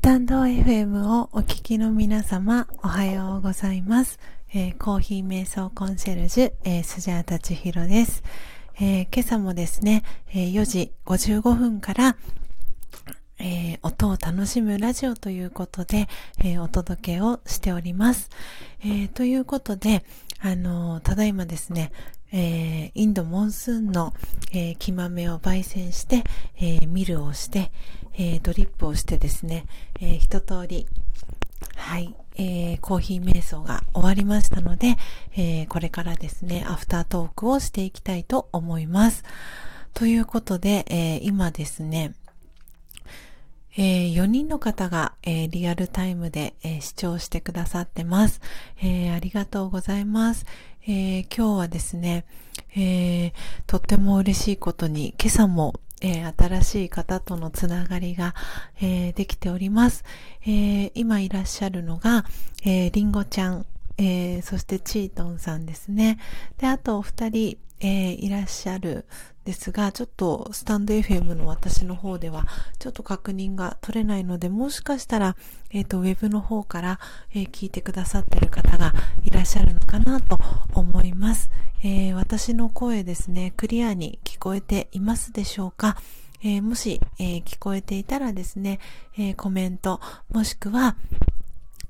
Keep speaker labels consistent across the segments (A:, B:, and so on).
A: スタンド FM をお聞きの皆様、おはようございます。えー、コーヒー瞑想コンシェルジュ、えー、スジャータチヒロです。えー、今朝もですね、え4時55分から、え音を楽しむラジオということで、えお届けをしております。えということで、あのただいまですね、えー、インドモンスーンの、えー、木豆を焙煎して、えー、ミルをして、えドリップをしてですね、え一通り、はい、えコーヒー瞑想が終わりましたので、えこれからですね、アフタートークをしていきたいと思います。ということで、え今ですね、えー、4人の方が、えー、リアルタイムで、えー、視聴してくださってます、えありがとうございます、え今日はですね、えとっても嬉しいことに今朝も、え新しい方とのつながりが、えできております、え今いらっしゃるのが、えりんごちゃん、えそしてチートンさんですね。であとお二人え、いらっしゃるですが、ちょっとスタンド FM の私の方ではちょっと確認が取れないので、もしかしたら、えっ、ー、と、ウェブの方から、えー、聞いてくださってる方がいらっしゃるのかなと思います。えー、私の声ですね、クリアに聞こえていますでしょうか？え、もし、え、聞こえていたらですね、え、コメント、もしくは、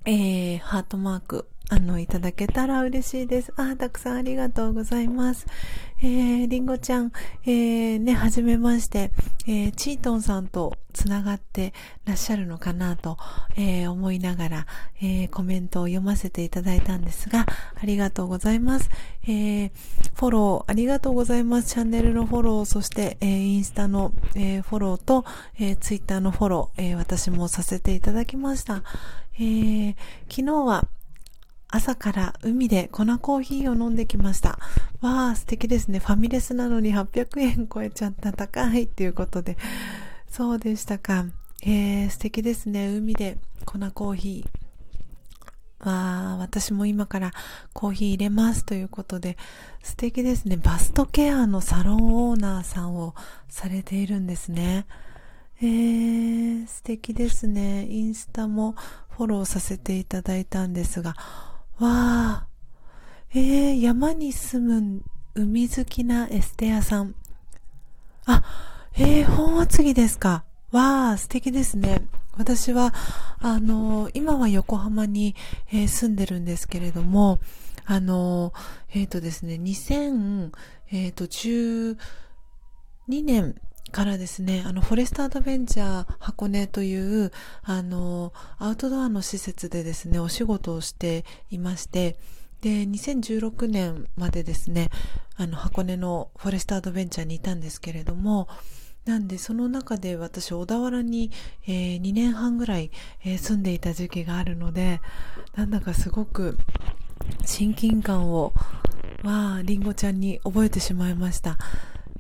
A: えー、ハートマーク、あの、いただけたら嬉しいです。あ、たくさんありがとうございます。えー、りんごちゃん、えー、ね、はじめまして、えー、チートンさんとつながってらっしゃるのかなと、えー、思いながら、えー、コメントを読ませていただいたんですが、ありがとうございます。えー、フォロー、ありがとうございます。チャンネルのフォロー、そして、えー、インスタの、えー、フォローと、えー、ツイッターのフォロー、えー、私もさせていただきました。えー、昨日は、朝から海で粉コーヒーを飲んできました。わあ、素敵ですね。ファミレスなのに800円超えちゃった高いっていうことで。そうでしたか。えー、素敵ですね。海で粉コーヒー。わあ、私も今からコーヒー入れますということで、素敵ですね。バストケアのサロンオーナーさんをされているんですね。えー、素敵ですね。インスタもフォローさせていただいたんですが、わあ、えー、山に住む海好きなエステアさん。あ、えー、本厚木ですか。わあ、素敵ですね。私は、あの、今は横浜に、えー、住んでるんですけれども、あの、えっ、ー、とですね、2012、えー、年からですね、あの、フォレストアドベンチャー箱根という、あの、アウトドアの施設でですね、お仕事をしていまして、で、2016年までですね、あの、箱根のフォレストアドベンチャーにいたんですけれども、なんで、その中で私、小田原に、えー、2年半ぐらい、えー、住んでいた時期があるので、なんだかすごく親近感を、わあ、りんごちゃんに覚えてしまいました。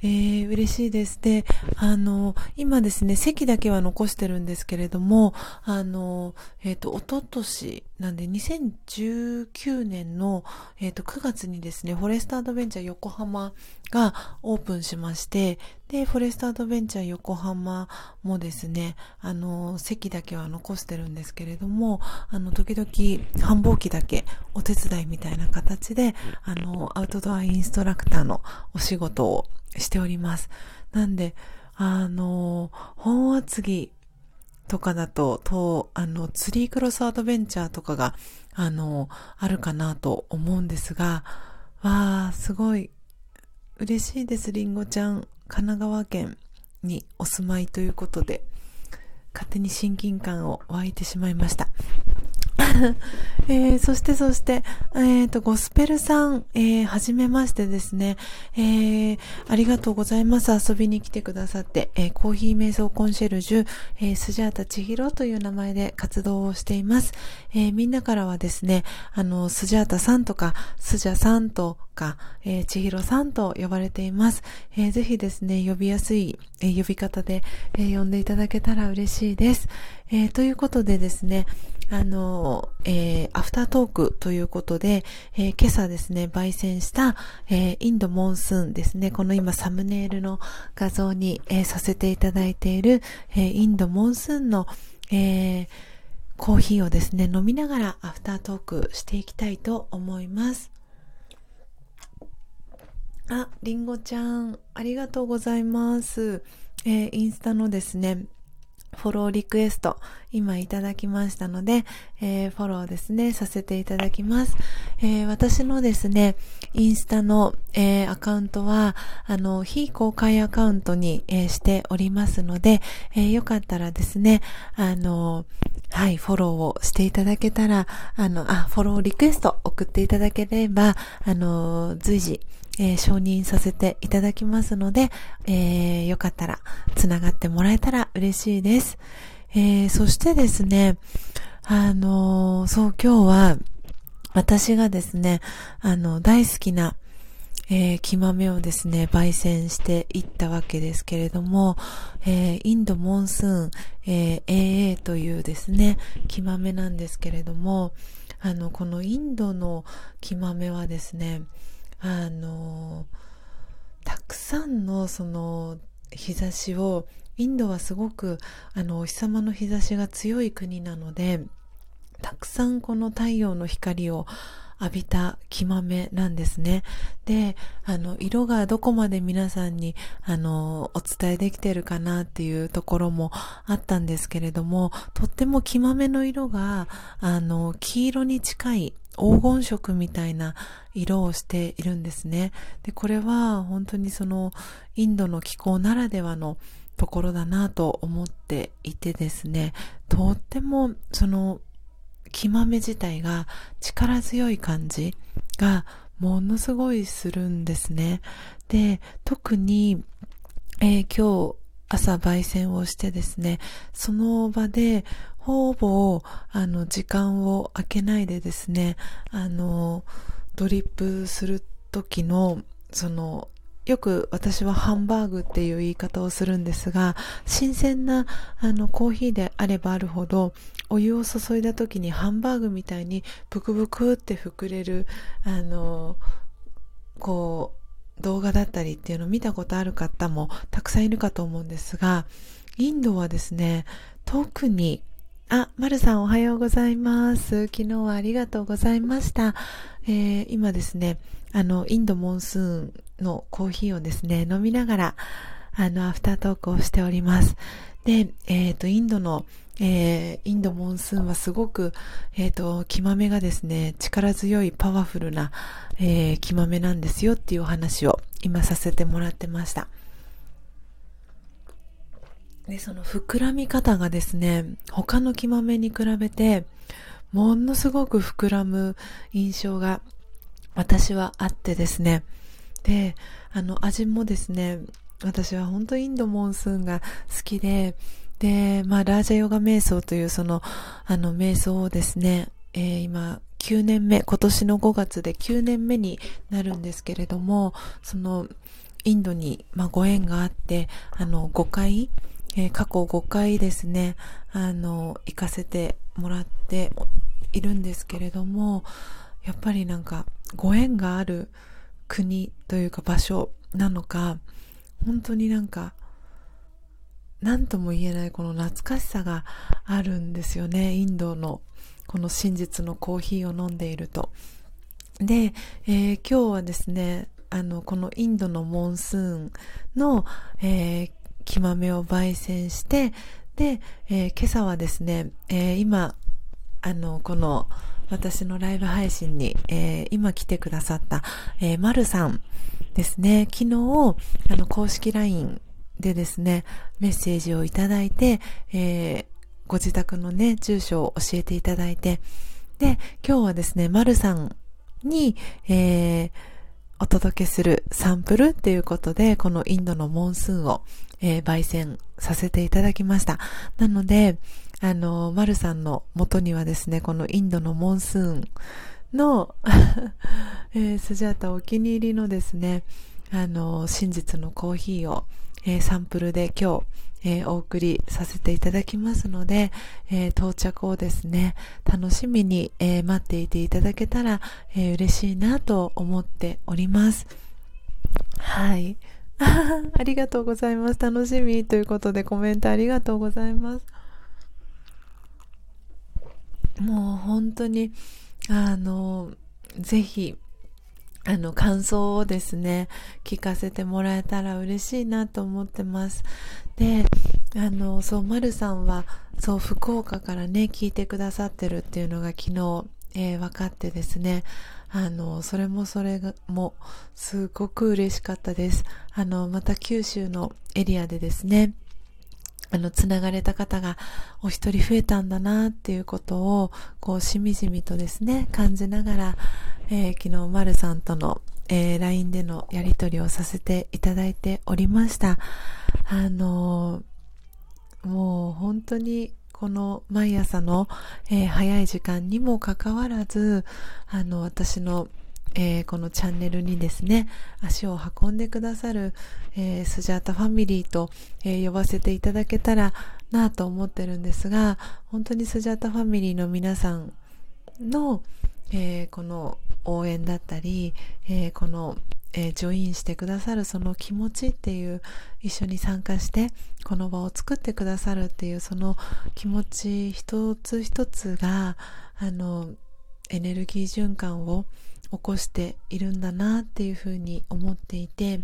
A: えー、嬉しいです。で、あの、今ですね、席だけは残してるんですけれども、あの、えっ、ー、と、おととし、なんで2019年の、えっ、ー、と、9月にですね、フォレストアドベンチャー横浜がオープンしまして、で、フォレストアドベンチャー横浜もですね、あの、席だけは残してるんですけれども、あの、時々繁忙期だけお手伝いみたいな形で、あの、アウトドアインストラクターのお仕事をしております。なんで、あの、本厚木とかだと、と、あの、ツリークロスアドベンチャーとかが、あの、あるかなと思うんですが、わあ、すごい、嬉しいです、りんごちゃん。神奈川県にお住まいということで、勝手に親近感を湧いてしまいました。えー、そしてそして、えっ、ー、と、ゴスペルさん、えー、はじめましてですね。えー、ありがとうございます。遊びに来てくださって、えー、コーヒー瞑想コンシェルジュ、えー、スジャータ千尋という名前で活動をしています。えー、みんなからはですね、あの、スジャータさんとか、スジャさんとか、えー、千尋さんと呼ばれています。えー、ぜひですね、呼びやすい、えー、呼び方で、えー、呼んでいただけたら嬉しいです。えー、ということでですね、あの、えー、アフタートークということで、えー、今朝ですね、焙煎した、えー、インドモンスーンですね、この今サムネイルの画像に、え、させていただいている、え、インドモンスーンの、えコーヒーをですね、飲みながらアフタートークしていきたいと思います。あ、りんごちゃん、ありがとうございます。えー、インスタのですね、フォローリクエスト、今いただきましたので、えー、フォローですね、させていただきます。えー、私のですね、インスタの、えー、アカウントは、あの、非公開アカウントに、えしておりますので、えよかったらですね、あの、はい、フォローをしていただけたら、あの、あ、フォローリクエスト送っていただければ、あの、随時、えー、承認させていただきますので、えー、よかったら、つながってもらえたら嬉しいです。えー、そしてですね、あのそう、今日は、私がですね、あの、大好きな、えー、木豆をですね、焙煎していったわけですけれども、えー、インドモンスーン、えー、AA というですね、木豆なんですけれども、あの、このインドの木豆はですね、あのたくさんのその日差しをインドはすごくあのお日様の日差しが強い国なのでたくさんこの太陽の光を浴びた木豆なんですね。で、あの、色がどこまで皆さんに、あの、お伝えできてるかなっていうところもあったんですけれども、とっても木豆の色が、あの、黄色に近い黄金色みたいな色をしているんですね。で、これは本当にそのインドの気候ならではのところだなと思っていてですね、とってもその木豆自体が力強い感じがものすごいするんですね。で、特に、えー、今日朝焙煎をしてですね、その場でほぼ、あの、時間を空けないでですね、あの、ドリップする時の、その、よく私はハンバーグっていう言い方をするんですが、新鮮なあのコーヒーであればあるほど、お湯を注いだ時にハンバーグみたいにブクブクって膨れる、あの、こう、動画だったりっていうのを見たことある方もたくさんいるかと思うんですが、インドはですね、特にあ、まるさんおはようございます。昨日はありがとうございました。えー、今ですね、あの、インドモンスーンのコーヒーをですね、飲みながら、あの、アフタートークをしております。で、えっ、ー、と、インドの、えー、インドモンスーンはすごく、えっ、ー、と、木豆がですね、力強いパワフルな、えー、木豆なんですよっていうお話を今させてもらってました。で、その膨らみ方がですね、他の木豆に比べて、ものすごく膨らむ印象が私はあってですね。で、あの味もですね、私は本当インドモンスーンが好きで、で、まあ、ラージャヨガ瞑想というその、あの、瞑想をですね、えー、今、9年目、今年の5月で9年目になるんですけれども、その、インドに、まあ、ご縁があって、あの、5回、えー、過去5回ですね、あの、行かせてもらっているんですけれども、やっぱりなんか、ご縁がある国というか場所なのか、本当になんか、何とも言えないこの懐かしさがあるんですよね。インドのこの真実のコーヒーを飲んでいると。で、えー、今日はですね、あの、このインドのモンスーンの、えー、木豆を焙煎して、で、えー、今朝はですね、えー、今、あの、この、私のライブ配信に、えー、今来てくださった、えー、まるさんですね、昨日、あの、公式 LINE でですね、メッセージをいただいて、えー、ご自宅のね、住所を教えていただいて、で、今日はですね、まるさんに、えー、お届けするサンプルっていうことで、このインドのモンスーンを、えー、焙煎させていただきました。なので、あの、マルさんの元にはですね、このインドのモンスーンの えー、スジャータお気に入りのですね、あの、真実のコーヒーを、えー、サンプルで今日、えー、お送りさせていただきますので、えー、到着をですね、楽しみに、えー、待っていていただけたら、え嬉しいなと思っております。はい。ありがとうございます。楽しみということでコメントありがとうございます。もう本当に、あの、ぜひ、あの、感想をですね、聞かせてもらえたら嬉しいなと思ってます。で、あの、そう、まるさんは、そう、福岡からね、聞いてくださってるっていうのが昨日、えー、分かってですね、あの、それもそれが、も、すごく嬉しかったです。あの、また九州のエリアでですね、あの、つながれた方がお一人増えたんだなっていうことを、こう、しみじみとですね、感じながら、えー、昨日、まるさんとの、えー、LINE でのやりとりをさせていただいておりました。あのー、もう本当にこの毎朝の、えー、早い時間にもかかわらず、あの、私のえー、このチャンネルにですね、足を運んでくださる、えー、スジャータファミリーと、えー、呼ばせていただけたらなと思ってるんですが、本当にスジャータファミリーの皆さんの、えこの応援だったり、えこの、えジョインしてくださるその気持ちっていう一緒に参加してこの場を作ってくださるっていうその気持ち一つ一つがあのエネルギー循環を起こしているんだなっていうふうに思っていて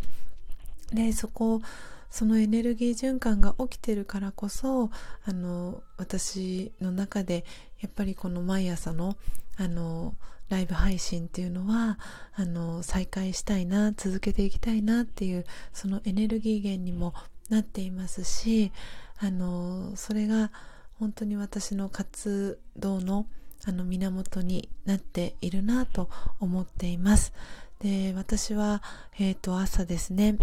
A: でそこそのエネルギー循環が起きてるからこそあの私の中でやっぱりこの毎朝のあのライブ配信っていうのはあの再開したいな続けていきたいなっていうそのエネルギー源にもなっていますしあのそれが本当に私の活動のあの源になっているなと思っています。で、私は、えっ、ー、と、朝ですね、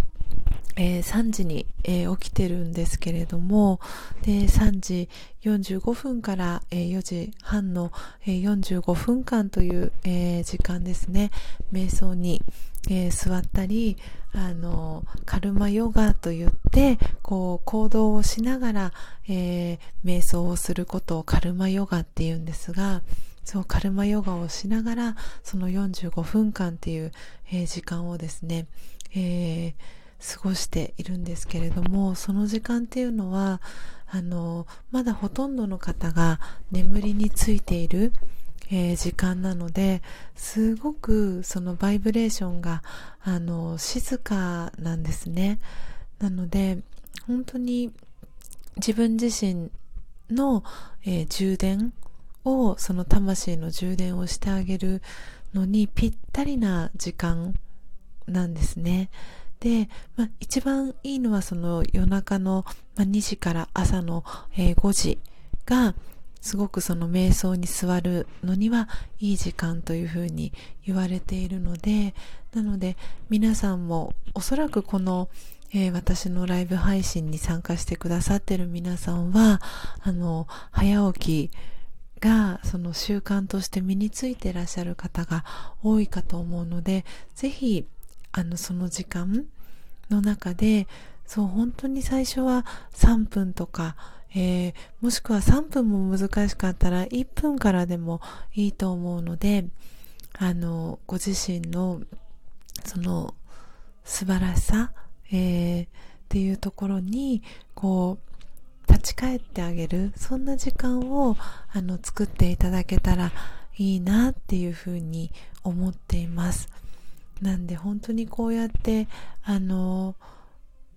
A: えー、3時に、えー、起きてるんですけれども、で、3時45分から、えー、4時半の、え45分間という、え時間ですね、瞑想に、え座ったり、あの、カルマヨガと言って、こう、行動をしながら、え瞑想をすることをカルマヨガって言うんですが、そうカルマヨガをしながらその45分間っていう、えー、時間をですね、え、過ごしているんですけれどもその時間っていうのはあのまだほとんどの方が眠りについている、えー、時間なのですごくそのバイブレーションがあの静かなんですねなので本当に自分自身の、えー、充電をその魂の充電をしてあげるのにぴったりな時間なんですね。で、まあ、一番いいのはその夜中の、まあ、2時から朝の、えー、5時がすごくその瞑想に座るのにはいい時間というふうに言われているので、なので皆さんもおそらくこの、えー、私のライブ配信に参加してくださってる皆さんは、あの、早起きがその習慣として身についていらっしゃる方が多いかと思うのでぜひあのその時間の中でそう本当に最初は3分とか、えー、もしくは3分も難しかったら1分からでもいいと思うのであのご自身のその素晴らしさ、えー、っていうところにこう立ち返ってあげるそんな時間をあの作っていただけたらいいなっていうふうに思っています。なんで本当にこうやってあの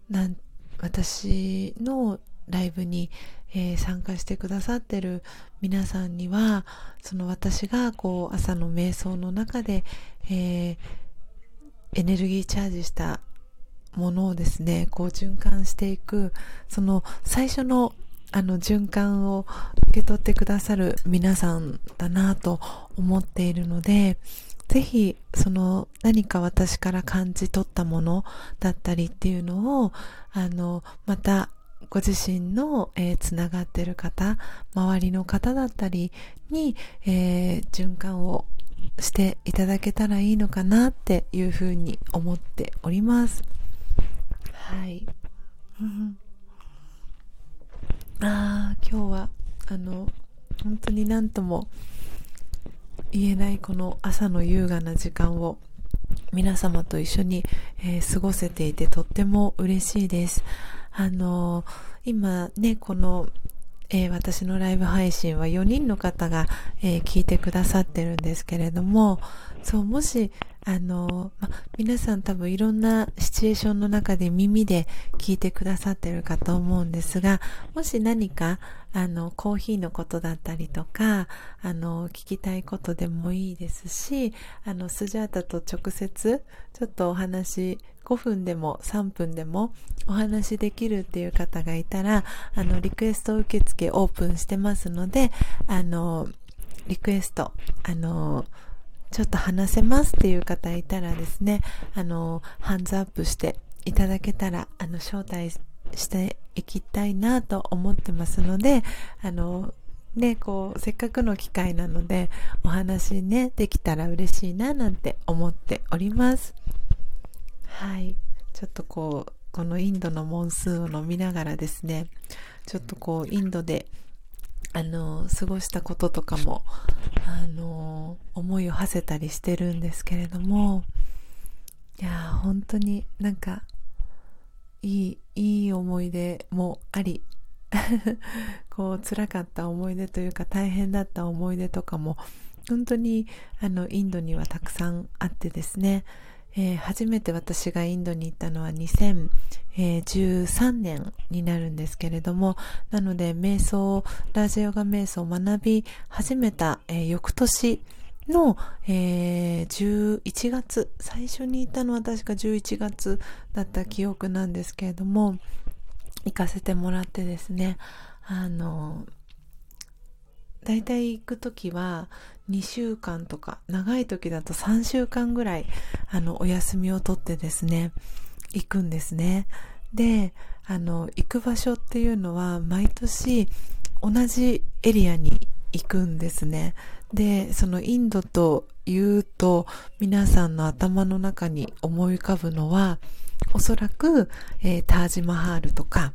A: なん私のライブに、えー、参加してくださってる皆さんにはその私がこう朝の瞑想の中で、えー、エネルギーチャージしたものをですね、こう循環していく、その最初のあの循環を受け取ってくださる皆さんだなと思っているので、ぜひその何か私から感じ取ったものだったりっていうのを、あの、またご自身の、えー、つながってる方、周りの方だったりに、えー、循環をしていただけたらいいのかなっていうふうに思っております。はい。ああ、今日は、あの、本当になんとも言えないこの朝の優雅な時間を皆様と一緒に、えー、過ごせていてとっても嬉しいです。あの今ね、この、えー、私のライブ配信は4人の方が、えー、聞いてくださってるんですけれども、そう、もし、あの、ま、皆さん多分いろんなシチュエーションの中で耳で聞いてくださってるかと思うんですが、もし何か、あの、コーヒーのことだったりとか、あの、聞きたいことでもいいですし、あの、スジャータと直接、ちょっとお話、5分でも3分でもお話できるっていう方がいたら、あの、リクエスト受付オープンしてますので、あの、リクエスト、あの、ちょっと話せますっていう方いたらですね、あの、ハンズアップしていただけたら、あの、招待していきたいなと思ってますので、あの、ね、こう、せっかくの機会なので、お話ね、できたら嬉しいななんて思っております。はい。ちょっとこう、このインドのモンスーンを飲みながらですね、ちょっとこう、インドであの、過ごしたこととかも、あの、思いを馳せたりしてるんですけれども、いや本当になんか、いい、いい思い出もあり、こう、辛かった思い出というか大変だった思い出とかも、本当に、あの、インドにはたくさんあってですね、えー、初めて私がインドに行ったのは2013年になるんですけれども、なので瞑想、ラジヨガ瞑想を学び始めた、えー、翌年の、えー、11月、最初に行ったのは確か11月だった記憶なんですけれども、行かせてもらってですね、あの、大体行くときは2週間とか、長い時だと3週間ぐらい、あの、お休みを取ってですね、行くんですね。で、あの、行く場所っていうのは毎年同じエリアに行くんですね。で、そのインドと言うと皆さんの頭の中に思い浮かぶのはおそらく、えー、タージマハールとか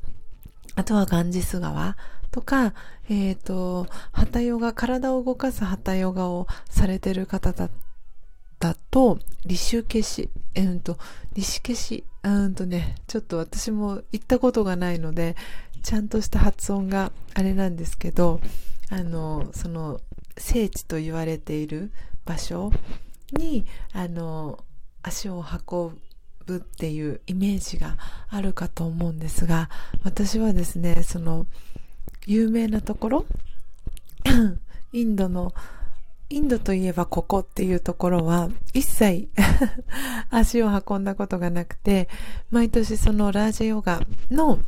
A: あとはガンジス川とか、えっ、ー、と、ハタヨガ、体を動かすハタヨガをされてる方だだと、リシュケシ、えー、と、リシケシ、うんとね、ちょっと私も行ったことがないので、ちゃんとした発音があれなんですけど、あの、その、聖地と言われている場所に、あの、足を運ぶっていうイメージがあるかと思うんですが、私はですね、その、有名なところ？インドのインドといえばここっていうところは一切 足を運んだことがなくて毎年そのラージヨガの、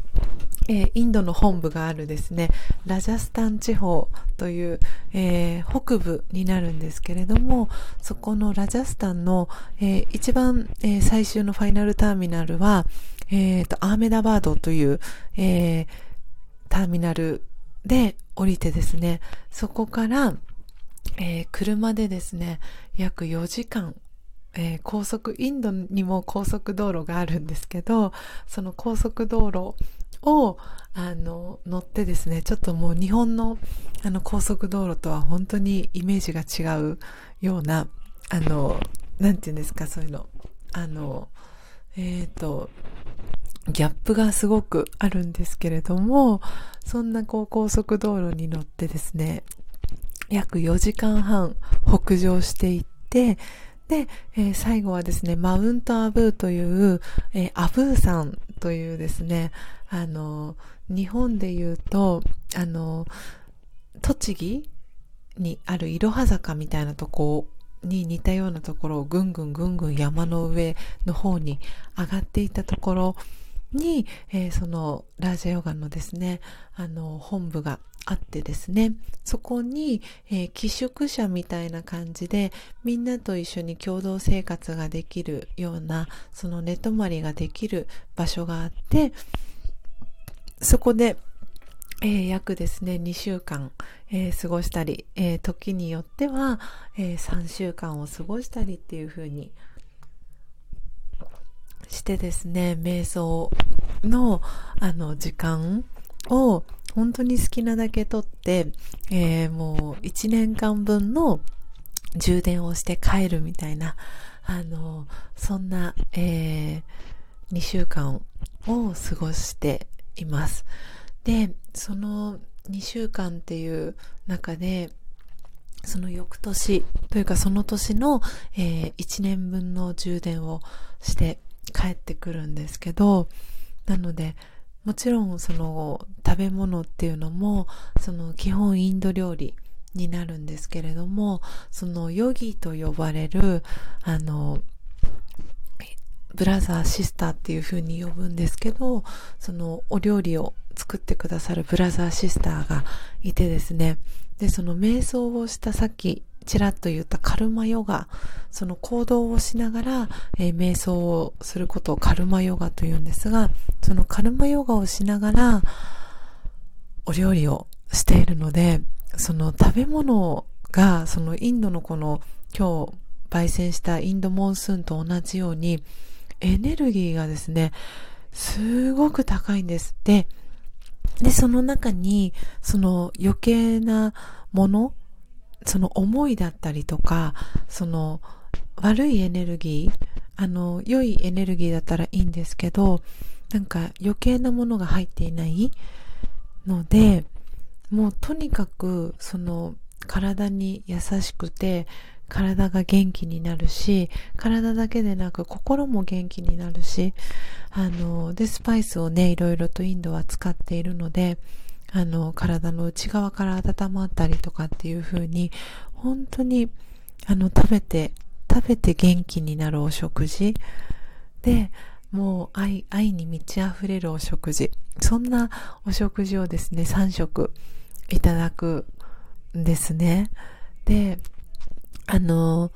A: えー、インドの本部があるですね。ラジャスタン地方という、えー、北部になるんですけれどもそこのラジャスタンの、えー、一番、え最終のファイナルターミナルは、えーと、アーメダバードという、えーターミナルで降りてですね、そこから、えー、車でですね、約4時間、えー、高速、インドにも高速道路があるんですけど、その高速道路を、あの、乗ってですね、ちょっともう日本の、あの、高速道路とは本当にイメージが違うような、あの、なんて言うんですか、そういうの。あの、えっ、ー、と、ギャップがすごくあるんですけれども、そんなこう高速道路に乗ってですね、約4時間半北上していって、で、えー、最後はですね、マウントアブーという、えー、アブー山というですね、あの、日本で言うと、あの、栃木にあるいろは坂みたいなとこに似たようなところをぐんぐんぐんぐん山の上の方に上がっていったところに、えー、そのラージャヨガのですね、あの、本部があってですね、そこに、えー、寄宿舎みたいな感じで、みんなと一緒に共同生活ができるような、その寝泊まりができる場所があって、そこで、えー、約ですね、2週間、えー、過ごしたり、えー、時によっては、え3週間を過ごしたりっていう風にしてですね、瞑想のあの時間を本当に好きなだけとって、えー、もう1年間分の充電をして帰るみたいな、あの、そんな、えー、2週間を過ごしています。で、その2週間っていう中で、その翌年というかその年の、えー、1年分の充電をして帰ってくるんですけど、なので、もちろんその食べ物っていうのもその基本インド料理になるんですけれどもそのヨギと呼ばれるあのブラザーシスターっていう風に呼ぶんですけどそのお料理を作ってくださるブラザーシスターがいてですね。でその瞑想をしたさっきちらっと言ったカルマヨガその行動をしながら、えー、瞑想をすることをカルマヨガというんですがそのカルマヨガをしながらお料理をしているのでその食べ物がそのインドのこの今日焙煎したインドモンスーンと同じようにエネルギーがですねすごく高いんです。で、で、その中にその余計なものその思いだったりとかその悪いエネルギーあの良いエネルギーだったらいいんですけどなんか余計なものが入っていないのでもうとにかくその体に優しくて体が元気になるし体だけでなく心も元気になるしあのでスパイスをねいろいろとインドは使っているのであの体の内側から温まったりとかっていう風に本当にあの食べて食べて元気になるお食事でもう愛愛に満ち溢れるお食事そんなお食事をですね3食いただくんですね。で、あの、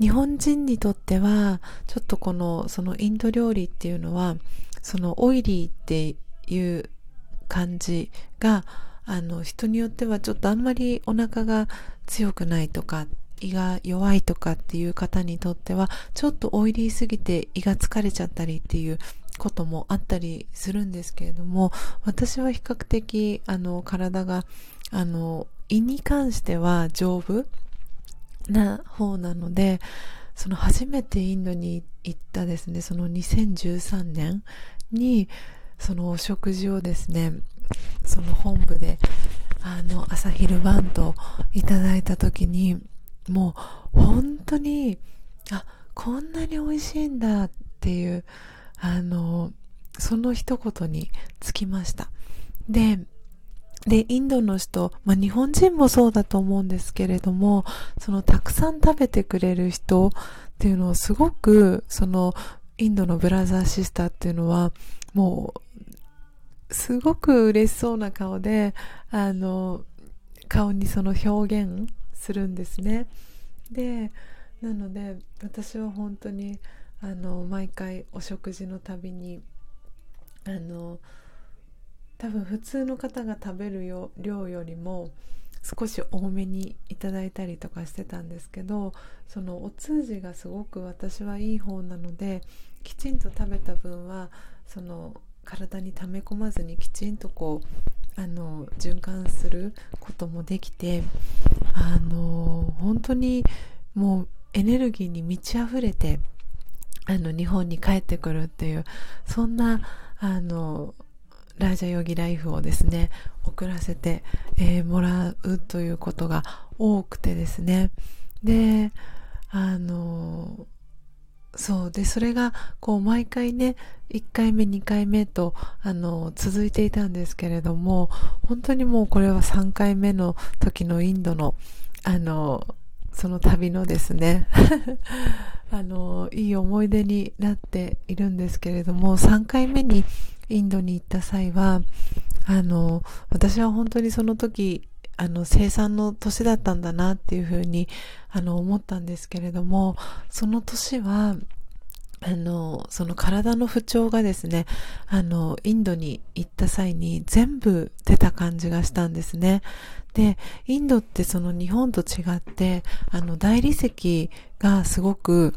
A: 日本人にとっては、ちょっとこの、そのインド料理っていうのは、そのオイリーっていう感じが、あの、人によってはちょっとあんまりお腹が強くないとか、胃が弱いとかっていう方にとっては、ちょっとオイリーすぎて胃が疲れちゃったりっていうこともあったりするんですけれども、私は比較的、あの、体があの、胃に関しては丈夫な方なので、その初めてインドに行ったですね、その2013年に、そのお食事をですね、その本部で、あの、朝昼晩といただいた時に、もう本当に、あ、こんなに美味しいんだっていう、あの、その一言につきました。で、で、インドの人、まあ、日本人もそうだと思うんですけれども、そのたくさん食べてくれる人っていうのをすごく、そのインドのブラザーシスターっていうのは、もう、すごく嬉しそうな顔で、あの、顔にその表現するんですね。で、なので、私は本当に、あの、毎回お食事のたびに、あの、多分普通の方が食べるよ量よりも少し多めにいただいたりとかしてたんですけどそのお通じがすごく私はいい方なのできちんと食べた分はその体に溜め込まずにきちんとこうあの循環することもできてあの本当にもうエネルギーに満ち溢れてあの日本に帰ってくるっていうそんなあのラージャヨギライフをですね、送らせて、えー、もらうということが多くてですね。で、あのそう。でそれがこう毎回ね1回目2回目とあの続いていたんですけれども本当にもうこれは3回目の時のインドのあのその旅のですね あのいい思い出になっているんですけれども3回目にインドに行った際は、あの、私は本当にその時、あの、生産の年だったんだなっていうふうに、あの、思ったんですけれども、その年は、あの、その体の不調がですね、あの、インドに行った際に全部出た感じがしたんですね。で、インドってその日本と違って、あの、大理石がすごく、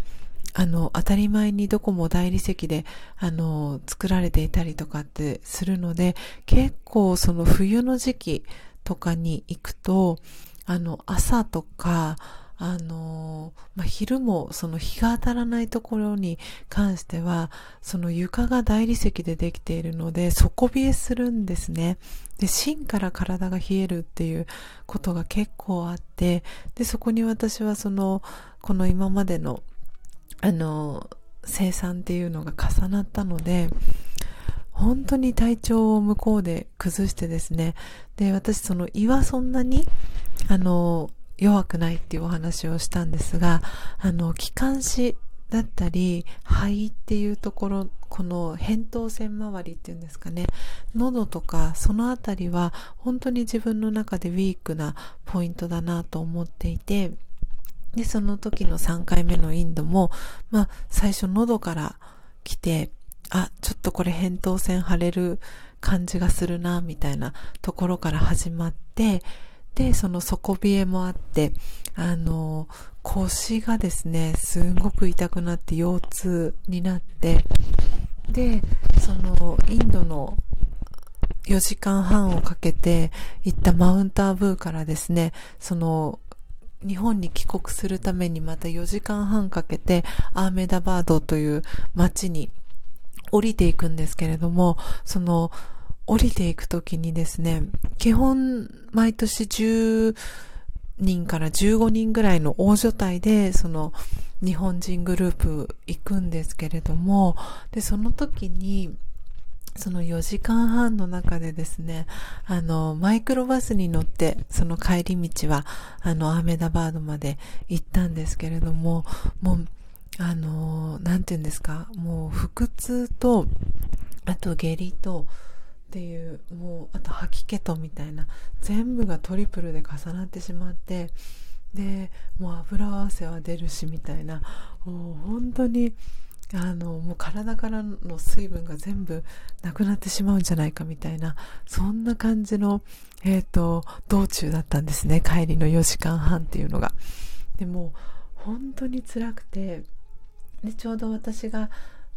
A: あの、当たり前にどこも大理石で、あの、作られていたりとかってするので、結構その冬の時期とかに行くと、あの、朝とか、あのまあ、昼もその日が当たらないところに関しては、その床が大理石でできているので、底冷えするんですね。で、芯から体が冷えるっていうことが結構あって、で、そこに私はその、この今までの、あの、生産っていうのが重なったので、本当に体調を向こうで崩してですね。で、私その胃はそんなに、あの、弱くないっていうお話をしたんですが、あの、気管支だったり、肺っていうところ、この扁桃腺周りっていうんですかね、喉とかそのあたりは本当に自分の中でウィークなポイントだなと思っていて、で、その時の3回目のインドも、まあ、最初喉から来て、あ、ちょっとこれ扁桃腺腫れる感じがするな、みたいなところから始まって、で、その底冷えもあって、あの、腰がですね、すんごく痛くなって腰痛になって、で、その、インドの4時間半をかけて行ったマウンターブーからですね、その、日本に帰国するためにまた4時間半かけてアーメダバードという街に降りていくんですけれども、その降りていくときにですね、基本毎年10人から15人ぐらいの大所帯で、その日本人グループ行くんですけれども、で、その時に、その4時間半の中でですね、あの、マイクロバスに乗って、その帰り道は、あの、アーメダバードまで行ったんですけれども、もう、あの、なんて言うんですか、もう腹痛と、あと下痢と、っていうもうあと吐き気とみたいな全部がトリプルで重なってしまってでもう油合わせは出るしみたいなもう本当にあのもう体からの水分が全部なくなってしまうんじゃないかみたいなそんな感じの、えーと、道中だったんですね。帰りの4時間半っていうのが。でも本当に辛くてでちょうど私が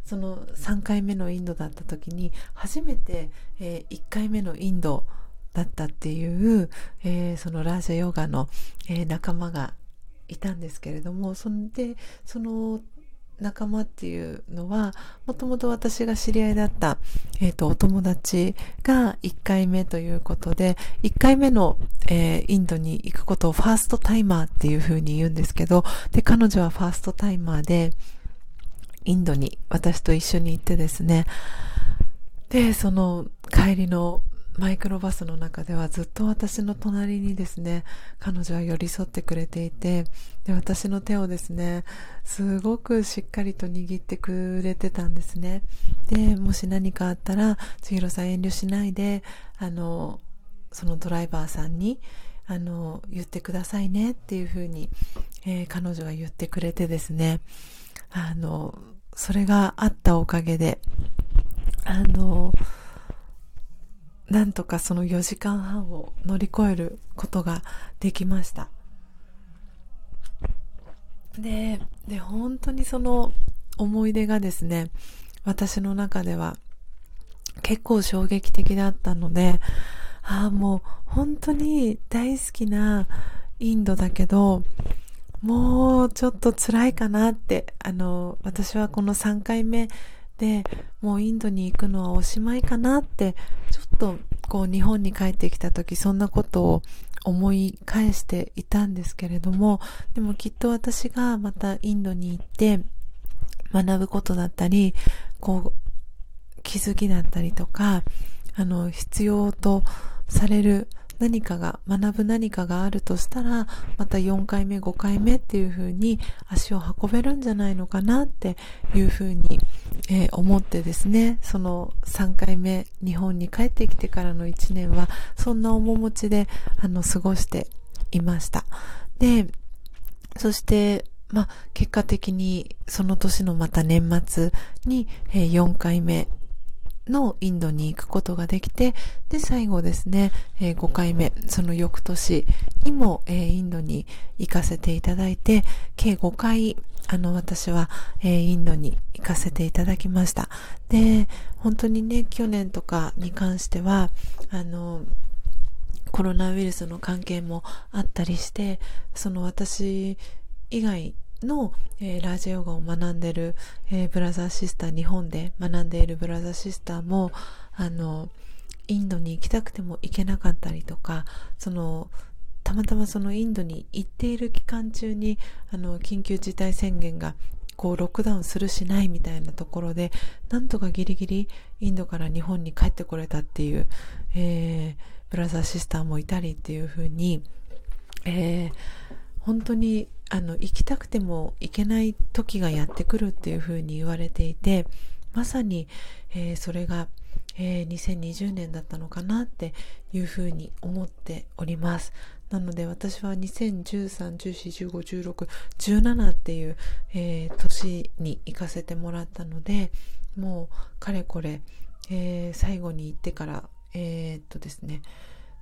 A: その3回目のインドだった時に初めて、えー、1回目のインドだったっていう、えー、そのラージャヨガの、えー、仲間がいたんですけれどもそんでその仲間っていうのはもともと私が知り合いだった、えーと、お友達が1回目ということで1回目の、えー、インドに行くことをファーストタイマーっていうふうに言うんですけどで彼女はファーストタイマーでインドに私と一緒に行ってですね、で、その帰りのマイクロバスの中ではずっと私の隣にですね、彼女は寄り添ってくれていて、で、私の手をですね、すごくしっかりと握ってくれてたんですね。で、もし何かあったら、千尋さん遠慮しないで、あの、そのドライバーさんに、あの、言ってくださいねっていうふうに、えー、彼女が言ってくれてですね、あの、それがあったおかげで、あの、なんとかその4時間半を乗り越えることができました。で、で、本当にその思い出がですね、私の中では結構衝撃的だったので、ああ、もう本当に大好きなインドだけど、もうちょっと辛いかなって、あの、私はこの3回目でもうインドに行くのはおしまいかなって、ちょっとこう日本に帰ってきた時そんなことを思い返していたんですけれども、でもきっと私がまたインドに行って学ぶことだったり、こう気づきだったりとか、あの、必要とされる何かが、学ぶ何かがあるとしたら、また4回目、5回目っていう風に足を運べるんじゃないのかなっていう風に、えー、思ってですね、その3回目、日本に帰ってきてからの1年は、そんな面持ちで、あの、過ごしていました。で、そして、まあ、結果的にその年のまた年末に、え、4回目のインドに行くことができて、で、最後ですね、えー、5回目、その翌年にも、えー、インドに行かせていただいて、計5回、あの、私は、えー、インドに行かせていただきました。で、本当にね、去年とかに関しては、あの、コロナウイルスの関係もあったりして、その私以外の、えー、ラージヨガを学んでる、えー、ブラザーシスター、日本で学んでいるブラザーシスターも、あの、インドに行きたくても行けなかったりとか、その、たまたまそのインドに行っている期間中に、あの、緊急事態宣言がこうロックダウンするしないみたいなところでなんとかギリギリインドから日本に帰ってこれたっていう、えー、ブラザーシスターもいたりっていう風に、えー、本当にあの行きたくても行けない時がやってくるっていう風に言われていてまさに、えー、それが、えー、2020年だったのかなっていう風に思っております。なので私は2013、14、15、16、17っていう、えー、年に行かせてもらったので、もうかれこれ、えー、最後に行ってから、えー、っとですね、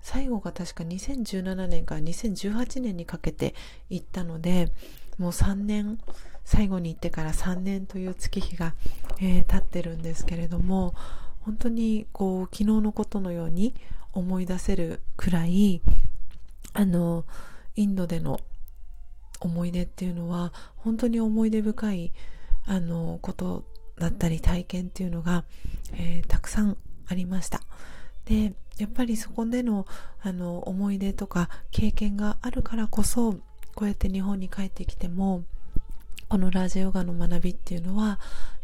A: 最後が確か2017年から2018年にかけて行ったので、もう3年、最後に行ってから3年という月日が、えー、経ってるんですけれども、本当にこう昨日のことのように思い出せるくらいあのインドでの思い出っていうのは本当に思い出深いあのことだったり体験っていうのが、えー、たくさんありました。でやっぱりそこでのあの思い出とか経験があるからこそこうやって日本に帰ってきてもこのラジオガの学びっていうのは、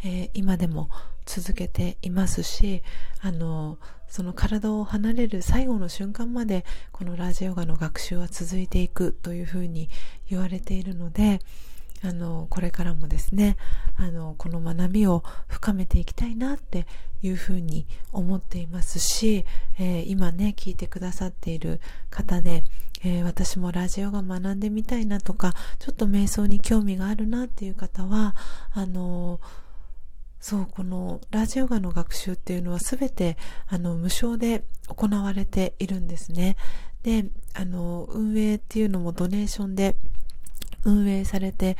A: えー、今でも続けていますしあのその体を離れる最後の瞬間までこのラジオガの学習は続いていくというふうに言われているのであのこれからもですねあのこの学びを深めていきたいなっていうふうに思っていますし、えー、今ね聞いてくださっている方で、えー、私もラジオが学んでみたいなとかちょっと瞑想に興味があるなっていう方はあのそうこのラジオガの学習っていうのは全てあの無償で行われているんですね。であの運営っていうのもドネーションで運営されて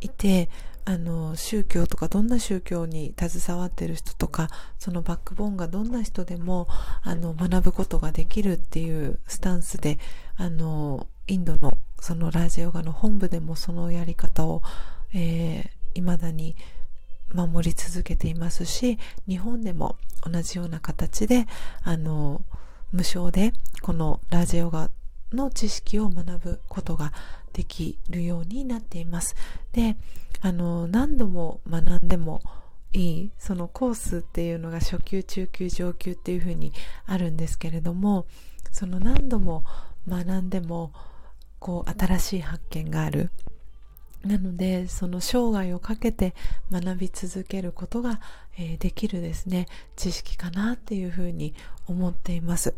A: いてあの宗教とかどんな宗教に携わってる人とかそのバックボーンがどんな人でもあの学ぶことができるっていうスタンスであのインドのそのラージオガの本部でもそのやり方を、えー、未だに守り続けていますし日本でも同じような形であの無償でこのラージオガの知識を学ぶことができるようになっています。で、あの、何度も学んでもいい、そのコースっていうのが初級、中級、上級っていうふうにあるんですけれども、その何度も学んでも、こう、新しい発見がある。なので、その生涯をかけて学び続けることが、えー、できるですね、知識かなっていうふうに思っています。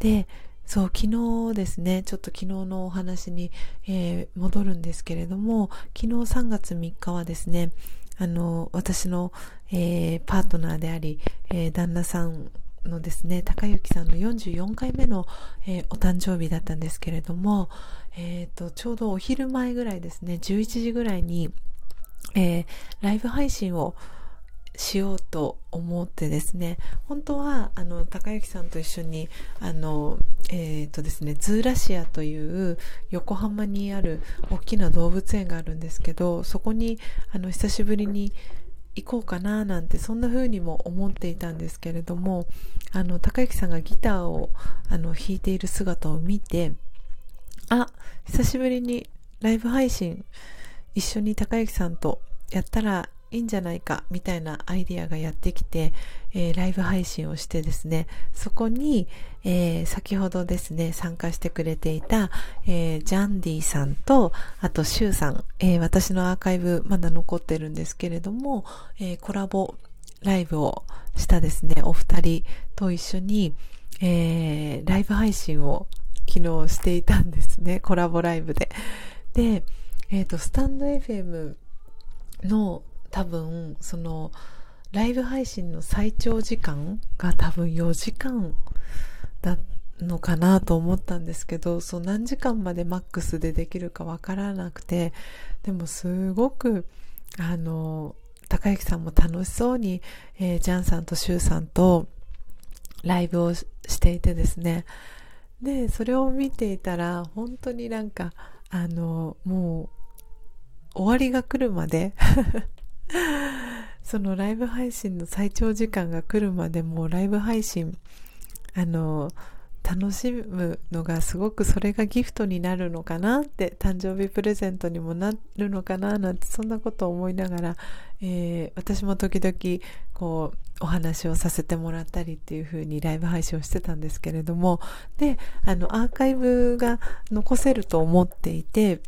A: で、そう、昨日ですね、ちょっと昨日のお話に、えー、戻るんですけれども、昨日3月3日はですね、あの、私の、えー、パートナーであり、えー、旦那さんのですね、高幸さんの44回目の、えー、お誕生日だったんですけれども、えっ、と、ちょうどお昼前ぐらいですね、11時ぐらいに、えライブ配信を、しようと思ってですね本当はあの高之さんと一緒にあのえっ、ー、とですねズーラシアという横浜にある大きな動物園があるんですけどそこにあの久しぶりに行こうかななんてそんな風にも思っていたんですけれどもあの高之さんがギターをあの弾いている姿を見てあ久しぶりにライブ配信一緒に高之さんとやったらいいんじゃないかみたいなアイディアがやってきて、えー、ライブ配信をしてですね、そこに、えー、先ほどですね、参加してくれていた、えー、ジャンディさんと、あとシュウさん、え私のアーカイブまだ残ってるんですけれども、えコラボライブをしたですね、お二人と一緒に、えライブ配信を昨日していたんですね、コラボライブで。で、えっ、と、スタンド FM の多分そのライブ配信の最長時間が多分4時間だのかなと思ったんですけどそう何時間までマックスでできるかわからなくてでもすごくあの高之さんも楽しそうに、えー、ジャンさんとシュウさんとライブをしていてですね。で、それを見ていたら、本当になんか、あの、もう、終わりが来るまで そのライブ配信の最長時間が来るまでもライブ配信、あの、楽しむのがすごくそれがギフトになるのかなって誕生日プレゼントにもなるのかななんてそんなことを思いながら、えー、私も時々こうお話をさせてもらったりっていう風にライブ配信をしてたんですけれどもであのアーカイブが残せると思っていて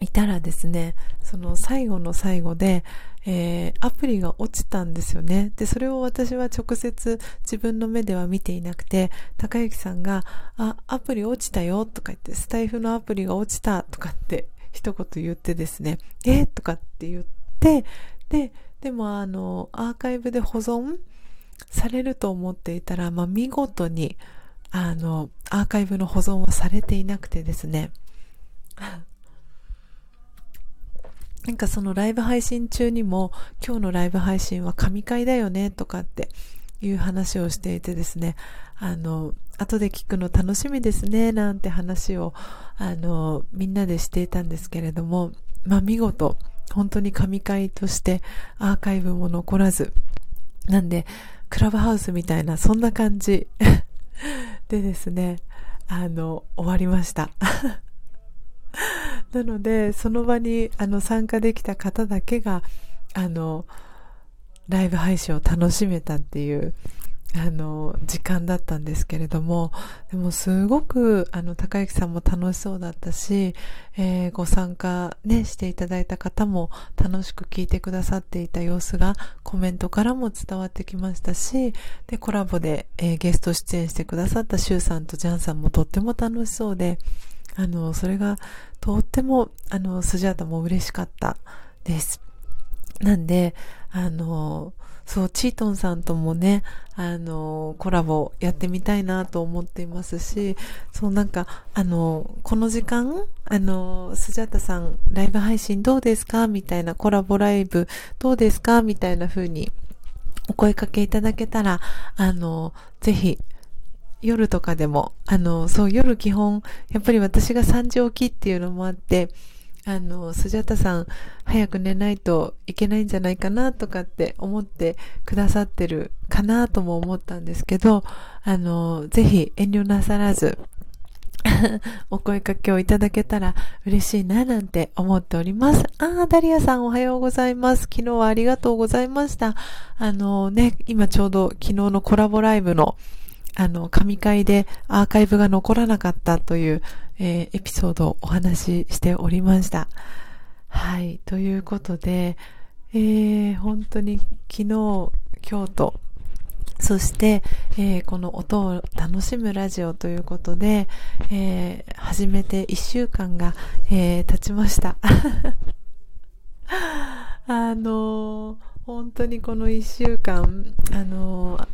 A: いたらですねその最後の最後でえー、アプリが落ちたんですよね。で、それを私は直接自分の目では見ていなくて、高之さんが、あ、アプリ落ちたよとか言って、スタイフのアプリが落ちたとかって一言言ってですね、えー、とかって言って、で、でもあの、アーカイブで保存されると思っていたら、まあ、見事に、あの、アーカイブの保存はされていなくてですね、なんかそのライブ配信中にも今日のライブ配信は神回だよねとかっていう話をしていてですね、あの、後で聞くの楽しみですねなんて話をあの、みんなでしていたんですけれども、まあ見事、本当に神回としてアーカイブも残らず、なんで、クラブハウスみたいな、そんな感じ でですね、あの、終わりました。なので、その場にあの参加できた方だけが、あの、ライブ配信を楽しめたっていう、あの、時間だったんですけれども、でもすごく、あの、高之さんも楽しそうだったし、えー、ご参加ね、していただいた方も楽しく聞いてくださっていた様子がコメントからも伝わってきましたし、で、コラボで、えー、ゲスト出演してくださったシュウさんとジャンさんもとっても楽しそうで、あの、それがとっても、あの、スジャータも嬉しかったです。なんで、あの、そう、チートンさんともね、あの、コラボやってみたいなと思っていますし、そう、なんか、あの、この時間、あの、スジャータさん、ライブ配信どうですか？みたいな、コラボライブどうですか？みたいな風にお声かけいただけたら、あの、ぜひ、夜とかでも、あの、そう、夜基本、やっぱり私が3時起きっていうのもあって、あの、スジャタさん、早く寝ないといけないんじゃないかなとかって思ってくださってるかなとも思ったんですけど、あの、ぜひ遠慮なさらず、お声かけをいただけたら嬉しいななんて思っております。ああ、ダリアさんおはようございます。昨日はありがとうございました。あのね、今ちょうど昨日のコラボライブのあの、神会でアーカイブが残らなかったという、えー、エピソードをお話ししておりました。はい。ということで、えー、本当に昨日、今日と、そして、えー、この音を楽しむラジオということで、えー、始めて1週間が、えー、経ちました。あの本当にこの1週間、あの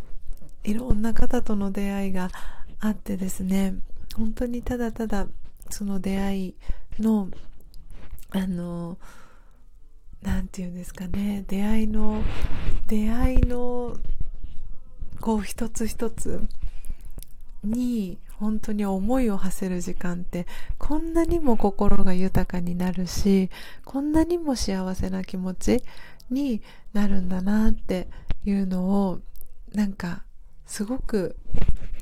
A: いろんな方との出会いがあってですね本当にただただその出会いのあのなんていうんですかね出会いの出会いのこう一つ一つに本当に思いを馳せる時間ってこんなにも心が豊かになるしこんなにも幸せな気持ちになるんだなっていうのをなんかすごく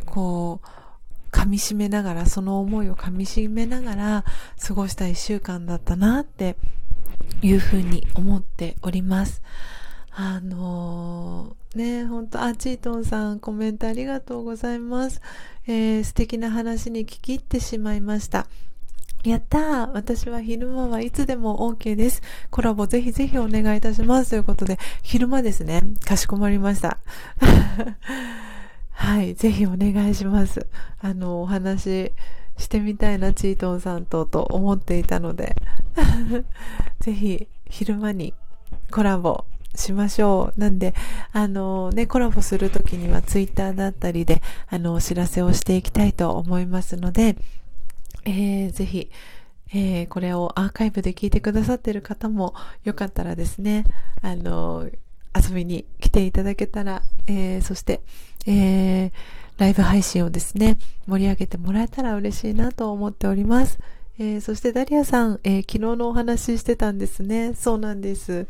A: こう噛みしめながらその思いを噛みしめながら過ごした一週間だったなっていうふうに思っておりますあのー、ね本当あチートンさんコメントありがとうございます、えー、素敵な話に聞き入ってしまいましたやったー私は昼間はいつでも OK です。コラボぜひぜひお願いいたします。ということで、昼間ですね。かしこまりました。ぜひお願いします。あの、お話してみたいな、チートンさんと、と思っていたので、ぜひ昼間にコラボしましょう。なんで、あのね、コラボするときにはツイッターだったりで、あの、お知らせをしていきたいと思いますので、えー、ぜひ、えー、これをアーカイブで聞いてくださっている方もよかったらですね、あの遊びに来ていただけたら、えー、そして、えー、ライブ配信をですね、盛り上げてもらえたら嬉しいなと思っております。えー、そしてダリアさん、えー、昨日のお話ししてたんですね。そうなんです。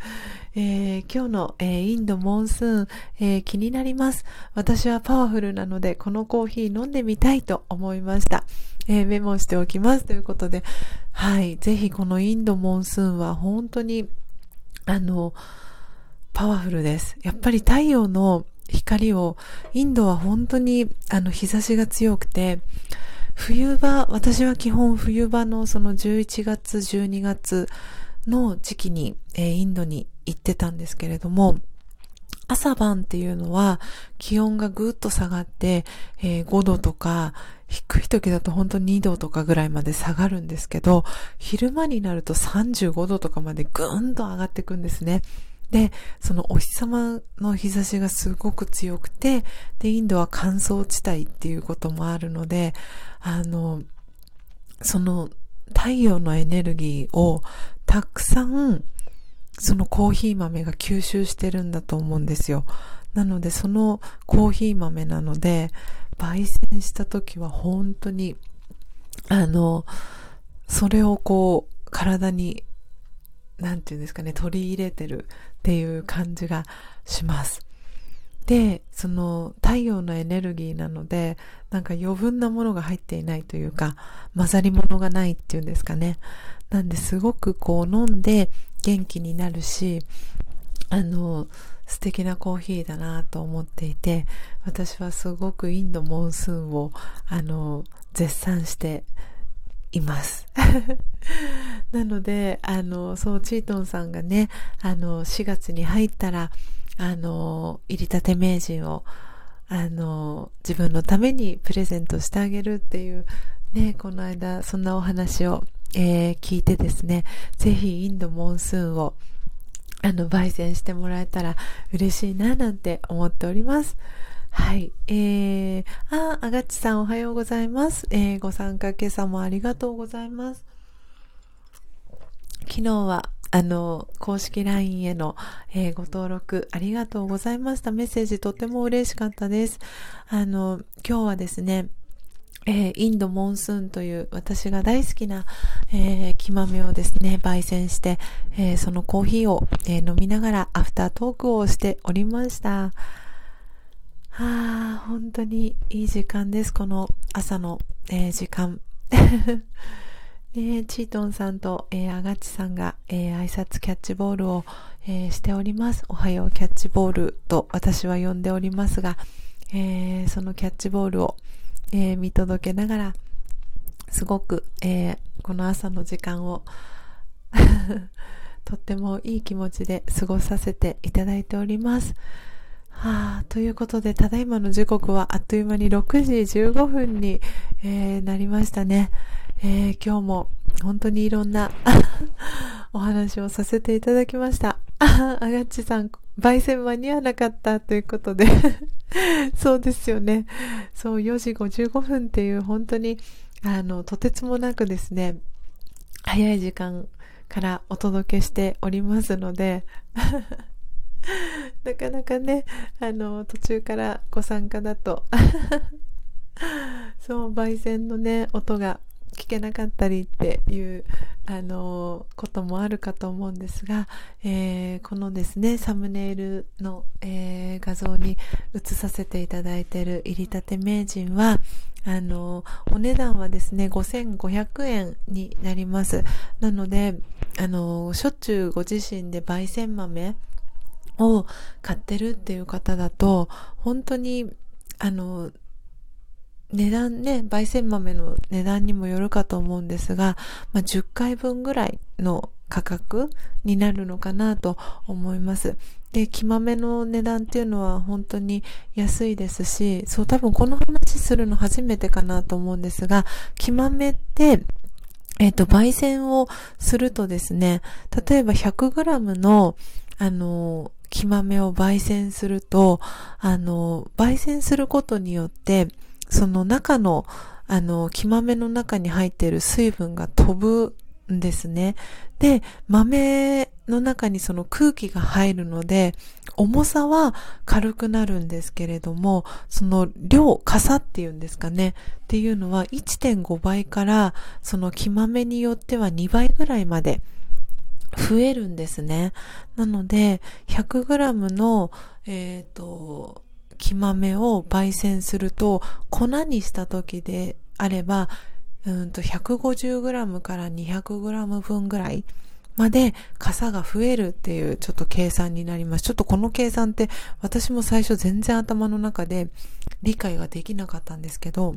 A: えー、今日の、えインドモンスーン、え気になります。私はパワフルなので、このコーヒー飲んでみたいと思いました。えメモしておきます。ということで、はい。ぜひこのインドモンスーンは本当に、あの、パワフルです。やっぱり太陽の光を、インドは本当にあの日差しが強くて、冬場、私は基本冬場のその11月、12月の時期に、えー、インドに行ってたんですけれども、朝晩っていうのは気温がぐっと下がって、えー、5度とか、低い時だと本当に2度とかぐらいまで下がるんですけど、昼間になると35度とかまでぐーんと上がっていくんですね。で、そのお日様の日差しがすごく強くて、で、インドは乾燥地帯っていうこともあるので、あの、その太陽のエネルギーをたくさん、そのコーヒー豆が吸収してるんだと思うんですよ。なので、そのコーヒー豆なので、焙煎した時は本当に、あの、それをこう、体になんていうんですかね、取り入れてるっていう感じがします。で、その太陽のエネルギーなので、なんか余分なものが入っていないというか、混ざり物がないっていうんですかね。なんですごくこう飲んで元気になるし、あの、素敵なコーヒーだなと思っていて、私はすごくインドモンスーンを、あの、絶賛しています。なので、あの、そう、チートンさんがね、あの、4月に入ったら、あの、入りたて名人を、あの、自分のためにプレゼントしてあげるっていう、ね、この間、そんなお話を、えー、聞いてですね、ぜひインドモンスーンを、あの、焙煎してもらえたら嬉しいな、なんて思っております。はい。えー、あ、あがちさんおはようございます。えー、ご参加今朝もありがとうございます。昨日は、あの、公式 LINE への、えー、ご登録ありがとうございました。メッセージとても嬉しかったです。あの、今日はですね、えー、インドモンスーンという私が大好きな、えー、木豆をですね、焙煎して、えー、そのコーヒーを、え飲みながらアフタートークをしておりました。ああ、本当にいい時間です。この朝の、えー、時間。ね、チートンさんと、えー、アガチさんが、えー、挨拶キャッチボールを、えー、しております。おはようキャッチボールと私は呼んでおりますが、えー、そのキャッチボールを、え、見届けながら、すごく、え、この朝の時間を とってもいい気持ちで過ごさせていただいております。はあ、ということで、ただいまの時刻はあっという間に6時15分に、えー、なりましたね。えー、今日も本当にいろんな お話をさせていただきました。あがっちさん、焙煎間に合わなかったということで そうですよね。そう、4時55分っていう本当に、あの、とてつもなくですね、早い時間からお届けしておりますので なかなかね、あの、途中からご参加だと そう、焙煎のね、音が聞けなかったりっていう、あのこともあるかと思うんですが、えー、このですね、サムネイルの、えー、画像に映させていただいている入りたて名人は、あのお値段はですね、5500円になります。なので、あのしょっちゅうご自身で焙煎豆、を買ってるっていう方だと、本当に、あの、値段ね、焙煎豆の値段にもよるかと思うんですが、まあ、10回分ぐらいの価格になるのかなと思います。で、木豆の値段っていうのは本当に安いですし、そう多分この話するの初めてかなと思うんですが、木豆って、えっ、ー、と、焙煎をするとですね、例えば 100g の、あの、木豆を焙煎すると、あの、焙煎することによって、その中の、あの、木豆の中に入っている水分が飛ぶんですね。で、豆の中にその空気が入るので、重さは軽くなるんですけれども、その量、傘っていうんですかね、っていうのは1.5倍から、その木豆によっては2倍ぐらいまで増えるんですね。なので、100g の、えっ、ー、と、木豆を焙煎すると、粉にした時であれば、うんと 150g から 200g 分ぐらいまで傘が増えるっていうちょっと計算になります。ちょっとこの計算って私も最初全然頭の中で理解ができなかったんですけど、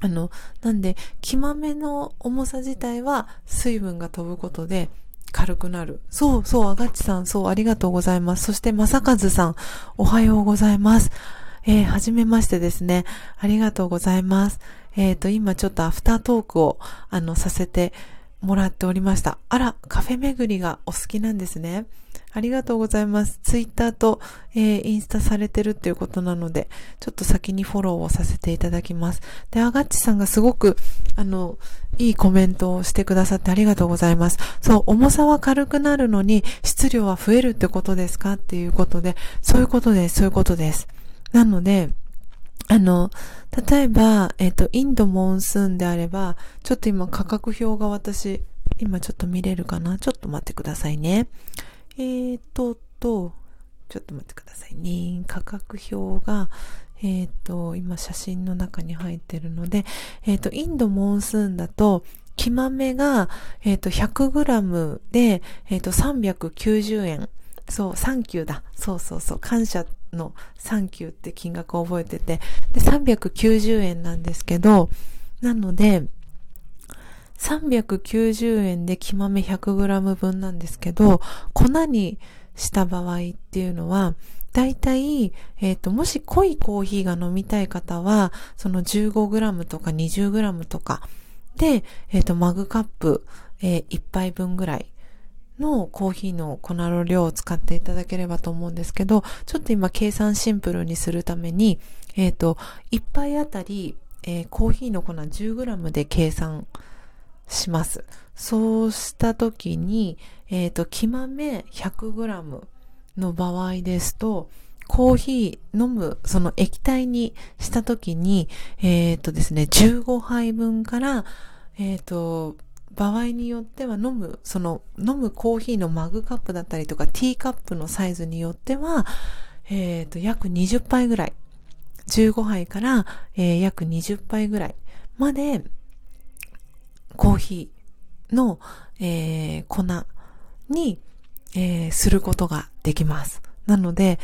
A: あの、なんで、木豆の重さ自体は水分が飛ぶことで軽くなる。そうそう、あがっちさん、そう、ありがとうございます。そして、まさかずさん、おはようございます。えー、はじめましてですね。ありがとうございます。えっ、ー、と、今ちょっとアフタートークを、あの、させてもらっておりました。あら、カフェ巡りがお好きなんですね。ありがとうございます。ツイッターと、えー、インスタされてるっていうことなので、ちょっと先にフォローをさせていただきます。で、アガッチさんがすごく、あの、いいコメントをしてくださってありがとうございます。そう、重さは軽くなるのに、質量は増えるってことですかっていうことで、そういうことです、そういうことです。なので、あの、例えば、えっ、ー、と、インドモンスーンであれば、ちょっと今価格表が私、今ちょっと見れるかな？ちょっと待ってくださいね。えーと、と、ちょっと待ってくださいね。価格表が、えっ、ー、と、今写真の中に入ってるので、えっ、ー、と、インドモンスーンだと、木豆が、えっ、ー、と、100g で、えっ、と、390円。そう、サンキューだ。そうそうそう。感謝のサンキューって金額を覚えてて、で、390円なんですけど、なので、390円で木豆 100g 分なんですけど、粉にした場合っていうのは、だいたい、えっ、ー、と、もし濃いコーヒーが飲みたい方は、その 15g とか 20g とかで、えっ、ー、と、マグカップ、えー、1杯分ぐらいのコーヒーの粉の量を使っていただければと思うんですけど、ちょっと今計算シンプルにするために、えっ、ー、と、1杯あたり、えー、コーヒーの粉 10g で計算します。そうしたときに、えっ、ー、と、木豆 100g の場合ですと、コーヒー飲む、その液体にしたときに、えっ、ー、とですね、15杯分から、えっ、ー、と、場合によっては飲む、その飲むコーヒーのマグカップだったりとかティーカップのサイズによっては、えっ、ー、と、約20杯ぐらい、15杯から、えー、約20杯ぐらいまで、コーヒーの、えー、粉に、えー、することができます。なので、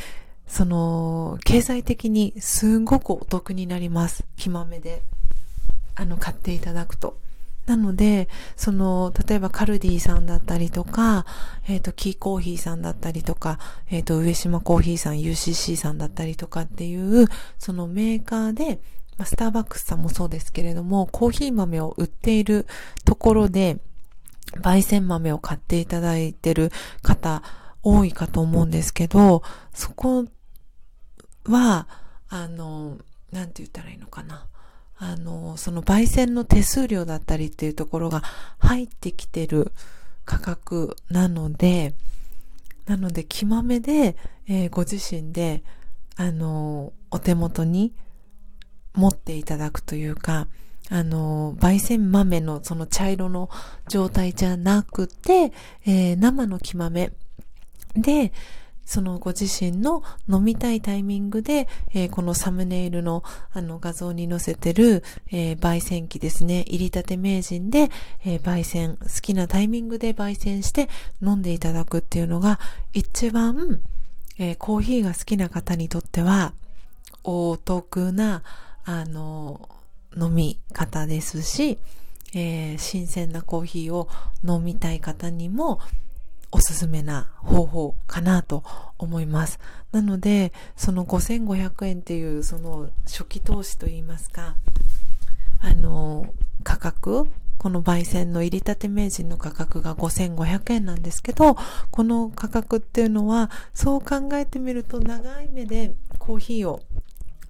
A: その、経済的にすごくお得になります。木豆で、あの、買っていただくと。なので、その、例えばカルディさんだったりとか、えっ、ー、と、キーコーヒーさんだったりとか、えっ、ー、と、上島コーヒーさん、UCC さんだったりとかっていう、そのメーカーで、スターバックスさんもそうですけれども、コーヒー豆を売っているところで、焙煎豆を買っていただいてる方、多いかと思うんですけど、そこは、あの、なんて言ったらいいのかな。あの、その焙煎の手数料だったりっていうところが入ってきてる価格なので、なので、木豆で、えー、ご自身で、あの、お手元に持っていただくというか、あの、焙煎豆のその茶色の状態じゃなくて、えー、生の木豆で、そのご自身の飲みたいタイミングで、えー、このサムネイルのあの画像に載せてる、えー、焙煎機ですね。入りたて名人で、えー、焙煎、好きなタイミングで焙煎して飲んでいただくっていうのが一番、えコーヒーが好きな方にとってはお得な、あの、飲み方ですし、え新鮮なコーヒーを飲みたい方にもおすすめな方法かなと思います。なので、その5500円っていうその初期投資といいますか、あの、価格、この焙煎の入りたて名人の価格が5500円なんですけど、この価格っていうのは、そう考えてみると長い目でコーヒーを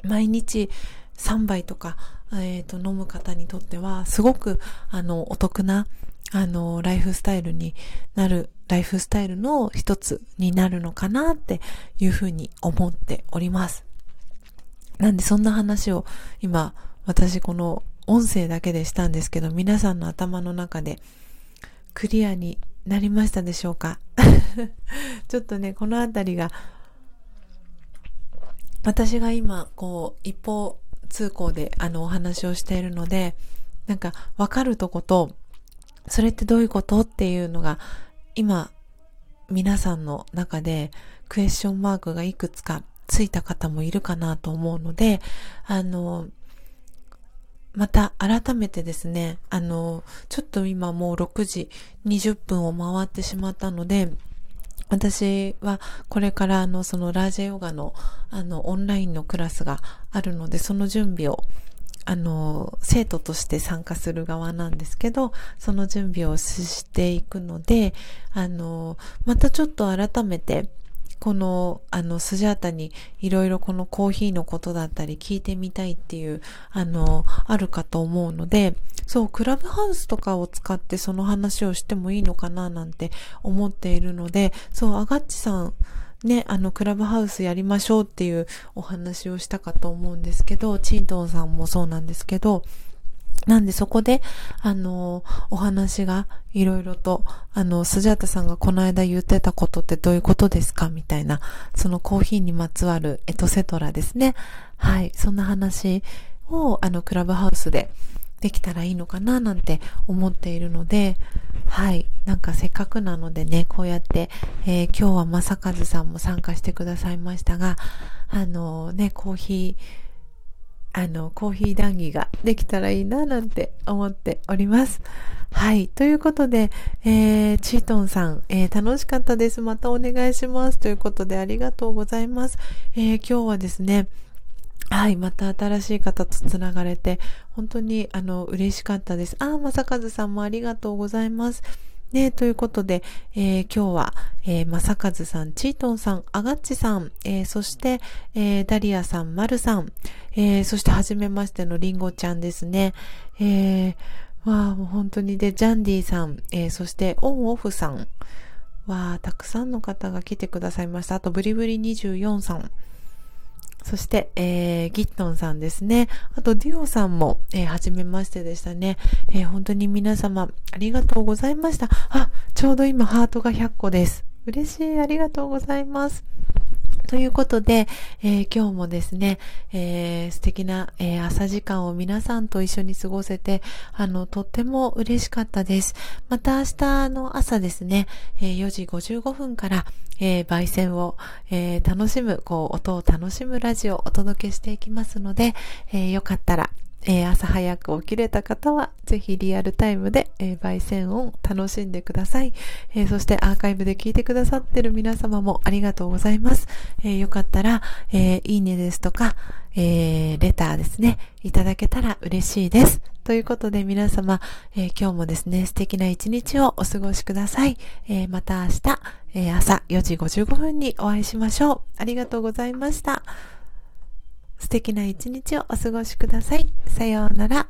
A: 毎日3杯とか、えっ、ー、と、飲む方にとっては、すごく、あの、お得な、あの、ライフスタイルになるライフスタイルの一つになるのかなっていうふうに思っております。なんでそんな話を今私この音声だけでしたんですけど皆さんの頭の中でクリアになりましたでしょうか？ちょっとね、このあたりが私が今こう一方通行であのお話をしているのでなんかわかるとことそれってどういうことっていうのが今皆さんの中でクエスチョンマークがいくつかついた方もいるかなと思うので、あの、また改めてですね、あの、ちょっと今もう6時20分を回ってしまったので、私はこれからあのそのラージェヨガのあのオンラインのクラスがあるのでその準備をあの、生徒として参加する側なんですけど、その準備をしていくので、あの、またちょっと改めて、この、あの、スジャータにいろいろこのコーヒーのことだったり聞いてみたいっていう、あの、あるかと思うので、そう、クラブハウスとかを使ってその話をしてもいいのかななんて思っているので、そう、アガッチさん、ね、あの、クラブハウスやりましょうっていうお話をしたかと思うんですけど、チントンさんもそうなんですけど、なんでそこで、あの、お話がいろいろと、あの、スジャータさんがこの間言ってたことってどういうことですかみたいな、そのコーヒーにまつわるエトセトラですね。はい、そんな話を、あの、クラブハウスでできたらいいのかななんて思っているので、はい。なんかせっかくなのでね、こうやって、えー、今日は正和さんも参加してくださいましたが、あのね、コーヒー、あの、コーヒー談義ができたらいいななんて思っております。はい。ということで、えー、チートンさん、えー、楽しかったです。またお願いします。ということで、ありがとうございます。えー、今日はですね、はい、また新しい方とつながれて、本当にあの嬉しかったです。あ、まさかずさんもありがとうございます。ね、ということで、えー、今日は、えー、まさかずさん、チートンさん、あがっちさん、えー、そして、えー、ダリアさん、まるさん、えー、そしてはじめましてのりんごちゃんですね。えー、わあ、もう本当にで、ジャンディさん、えー、そしてオンオフさん、わあ、たくさんの方が来てくださいました。あと、ブリブリ24さん、そして、えー、ギットンさんですね。あと、デュオさんも、えー、はじめましてでしたね。えー、本当に皆様、ありがとうございました。あ、ちょうど今、ハートが100個です。嬉しい。ありがとうございます。ということで、えー、今日もですね、えー、素敵な、えー、朝時間を皆さんと一緒に過ごせて、あの、とっても嬉しかったです。また明日の朝ですね、え4時55分から、え焙煎を、え楽しむ、こう、音を楽しむラジオをお届けしていきますので、えよかったら、えー、朝早く起きれた方は、ぜひリアルタイムで、えー、焙煎音楽しんでください、えー、そしてアーカイブで聞いてくださってる皆様もありがとうございます。えよかったら、えいいねですとか、えレターですね、いただけたら嬉しいです。ということで皆様、え今日もですね、素敵な一日をお過ごしください。えまた明日、え朝4時55分にお会いしましょう。ありがとうございました。素敵な一日をお過ごしください。さようなら。